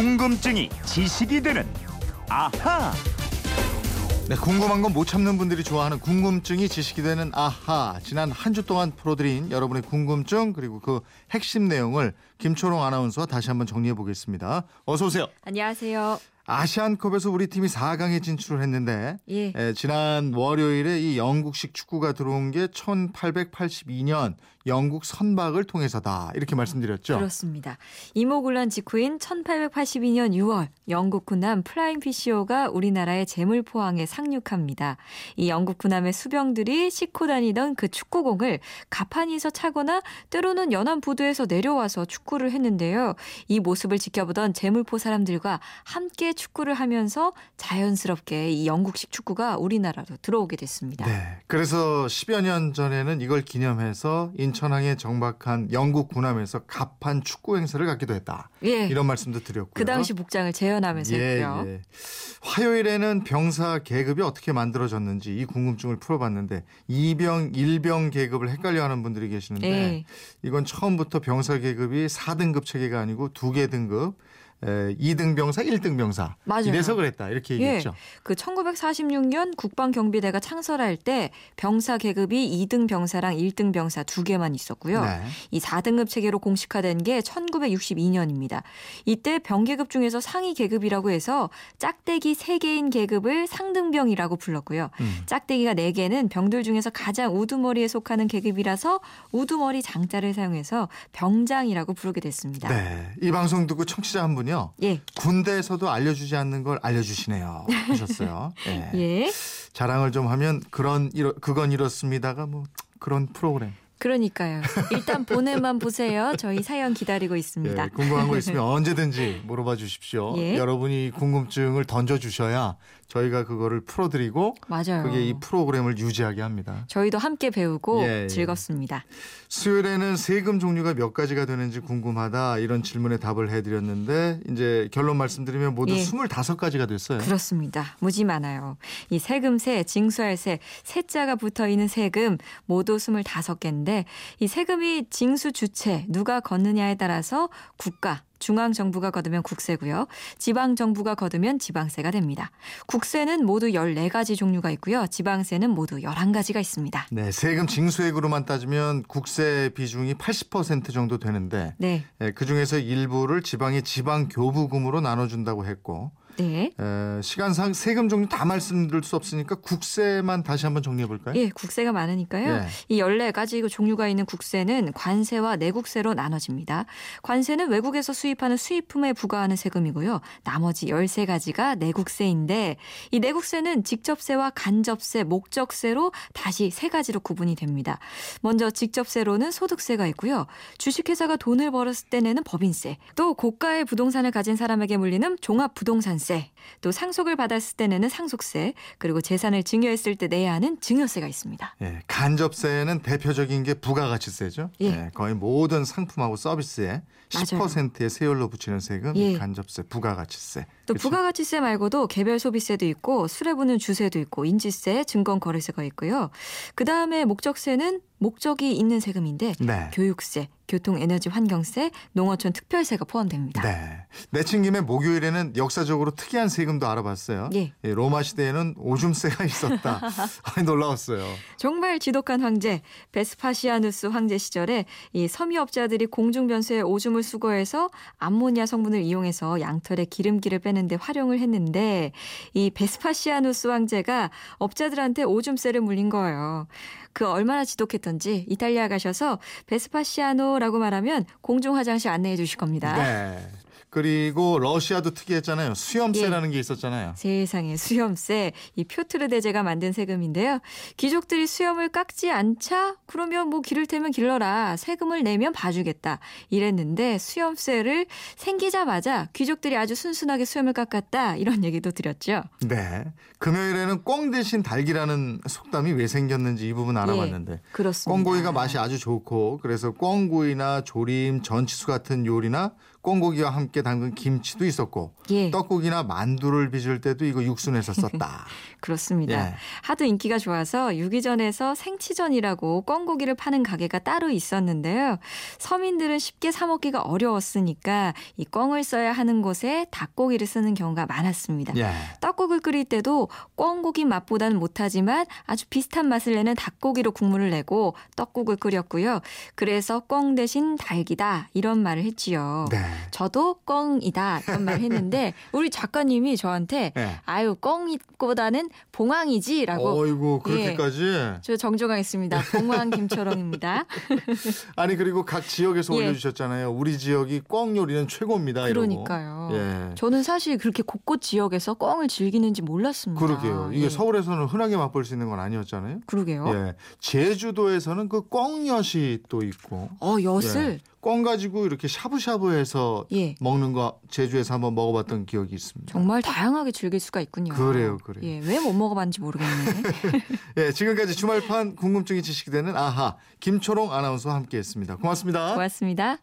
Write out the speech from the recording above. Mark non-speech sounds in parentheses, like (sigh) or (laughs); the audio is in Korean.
궁금증이 지식이 되는 아하. 네, 궁금한 건 못 참는 분들이 좋아하는 궁금증이 지식이 되는 아하. 지난 한 주 동안 풀어드린 여러분의 궁금증 그리고 그 핵심 내용을 김초롱 아나운서와 다시 한번 정리해 보겠습니다. 어서 오세요. 안녕하세요. 아시안컵에서 우리 팀이 4강에 진출을 했는데 예. 에, 지난 월요일에 이 영국식 축구가 들어온 게 1882년 영국 선박을 통해서다 이렇게 말씀드렸죠. 그렇습니다. 임오군란 직후인 1882년 6월 영국 군함 플라잉 피시호가 우리나라의 제물포항에 상륙합니다. 이 영국 군함의 수병들이 싣고 다니던 그 축구공을 갑판에서 차거나 때로는 연안 부두에서 내려와서 축구를 했는데요. 이 모습을 지켜보던 제물포 사람들과 함께 축구를 하면서 자연스럽게 이 영국식 축구가 우리나라로 들어오게 됐습니다. 네. 그래서 10여 년 전에는 이걸 기념해서 인천항에 정박한 영국 군함에서 갑판 축구 행사를 갖기도 했다. 예. 이런 말씀도 드렸고요. 그 당시 복장을 재현하면서 예, 했고요. 예. 화요일에는 병사 계급이 어떻게 만들어졌는지 이 궁금증을 풀어봤는데 이병, 일병 계급을 헷갈려하는 분들이 계시는데 예. 이건 처음부터 병사 계급이 4등급 체계가 아니고 두개 등급 에, 2등 병사, 1등 병사 맞아요. 이래서 그랬다 이렇게 예. 얘기했죠. 그 1946년 국방경비대가 창설할 때 병사 계급이 2등 병사랑 1등 병사 두 개만 있었고요. 네. 이 4등급 체계로 공식화된 게 1962년입니다. 이때 병계급 중에서 상위 계급이라고 해서 짝대기 3개인 계급을 상등병이라고 불렀고요. 음. 짝대기가 4개는 병들 중에서 가장 우두머리에 속하는 계급이라서 우두머리 장자를 사용해서 병장이라고 부르게 됐습니다. 네. 이 방송 듣고 청취자 한 분 이요. 예. 군대에서도 알려주지 않는 걸 알려주시네요. 하셨어요. (laughs) 예. 예. 자랑을 좀 하면 그런 이러, 그건 이렇습니다가 뭐 그런 프로그램. 그러니까요. 일단 (laughs) 보내만 보세요. 저희 사연 기다리고 있습니다. 예, 궁금한 거 있으면 언제든지 물어봐 주십시오. 예. 여러분이 궁금증을 던져 주셔야 저희가 그거를 풀어드리고 맞아요. 그게 이 프로그램을 유지하게 합니다. 저희도 함께 배우고 예, 예. 즐겁습니다. 수요일에는 세금 종류가 몇 가지가 되는지 궁금하다 이런 질문에 답을 해드렸는데 이제 결론 말씀드리면 모두 예. 25가지가 됐어요. 그렇습니다. 무지 많아요. 이 세금세, 징수할세, 세자가 붙어 있는 세금 모두 25개인데 이 세금이 징수 주체 누가 걷느냐에 따라서 국가 중앙 정부가 거두면 국세고요. 지방 정부가 거두면 지방세가 됩니다. 국세는 모두 14가지 종류가 있고요. 지방세는 모두 11가지가 있습니다. 네, 세금 징수액으로만 따지면 국세 비중이 80% 정도 되는데 네. 예, 그 중에서 일부를 지방의 지방 교부금으로 나눠 준다고 했고 네. 에, 시간상 세금 종류 다 말씀드릴 수 없으니까 국세만 다시 한번 정리해 볼까요? 예, 국세가 많으니까요. 네. 이 14가지 종류가 있는 국세는 관세와 내국세로 나눠집니다. 관세는 외국에서 수입하는 수입품에 부과하는 세금이고요. 나머지 13가지가 내국세인데 이 내국세는 직접세와 간접세, 목적세로 다시 세 가지로 구분이 됩니다. 먼저 직접세로는 소득세가 있고요. 주식회사가 돈을 벌었을 때 내는 법인세, 또 고가의 부동산을 가진 사람에게 물리는 종합부동산세, 또 상속을 받았을 때 내는 상속세, 그리고 재산을 증여했을 때 내야 하는 증여세가 있습니다. 예, 간접세는 대표적인 게 부가가치세죠. 예. 거의 모든 상품하고 서비스에 맞아요. 10%의 세율로 붙이는 세금, 예. 간접세, 부가가치세. 또 그쵸? 부가가치세 말고도 개별 소비세도 있고 술에 부는 주세도 있고 인지세, 증권 거래세가 있고요. 그 다음에 목적세는 목적이 있는 세금인데 네. 교육세, 교통에너지 환경세, 농어촌 특별세가 포함됩니다. 네. 내친 김에 목요일에는 역사적으로 특이한 세금도 알아봤어요. 예. 로마 시대에는 오줌세가 (laughs) 있었다. 아니, 놀라웠어요. 정말 지독한 황제 베스파시아누스 황제 시절에 이 섬유업자들이 공중변소의 오줌을 수거해서 암모니아 성분을 이용해서 양털에 기름기를 빼는데 활용을 했는데 이 베스파시아누스 황제가 업자들한테 오줌세를 물린 거예요. 그 얼마나 지독했던지 이탈리아 가셔서 베스파시아노라고 말하면 공중 화장실 안내해 주실 겁니다. 네. 그리고 러시아도 특이했잖아요. 수염세라는 게 있었잖아요. 세상에 수염세 이 표트르 대제가 만든 세금인데요. 귀족들이 수염을 깎지 않자 그러면 뭐 기를 테면 길러라 세금을 내면 봐주겠다 이랬는데 수염세를 생기자마자 귀족들이 아주 순순하게 수염을 깎았다 이런 얘기도 드렸죠. 네. 금요일에는 꽁 대신 달기라는 속담이 왜 생겼는지 이 부분 알아봤는데. 예, 그렇습니다. 꽁구이가 맛이 아주 좋고 그래서 꽁구이나 조림, 전치수 같은 요리나 꽁고기와 함께 담근 김치도 있었고 예. 떡국이나 만두를 빚을 때도 이거 육순에서 썼다. (laughs) 그렇습니다. 예. 하도 인기가 좋아서 유기전에서 생치전이라고 꿩고기를 파는 가게가 따로 있었는데요. 서민들은 쉽게 사 먹기가 어려웠으니까 이 꿩을 써야 하는 곳에 닭고기를 쓰는 경우가 많았습니다. 예. 떡국을 끓일 때도 꿩고기 맛보다는 못하지만 아주 비슷한 맛을 내는 닭고기로 국물을 내고 떡국을 끓였고요. 그래서 꿩 대신 닭이다 이런 말을 했지요. 네. 저도 꿩이다 이런 말 했는데 우리 작가님이 저한테 예. 아유 꿩보다는 봉황이지라고 어이구 예. 그렇게까지 저 정정하겠습니다. 봉황 김초롱입니다. (laughs) 아니 그리고 각 지역에서 예. 올려주셨잖아요. 우리 지역이 꿩 요리는 최고입니다. 그러니까요. 예. 저는 사실 그렇게 곳곳 지역에서 꿩을 즐기는 지 몰랐습니다. 그러게요. 이게 예. 서울에서는 흔하게 맛볼 수 있는 건 아니었잖아요. 그러게요. 예. 제주도에서는 그 꿩엿이 또 있고 어 엿을 꿩 가지고 이렇게 샤브샤브해서 예. 먹는 거 제주에서 한번 먹어봤던 기억이 있습니다. 정말 다양하게 즐길 수가 있군요. 그래요, 그래요. 예, 왜 못 먹어봤는지 모르겠네. (laughs) 예, 지금까지 주말판 궁금증이 지식이 되는 아하 김초롱 아나운서와 함께했습니다. 고맙습니다. 고맙습니다.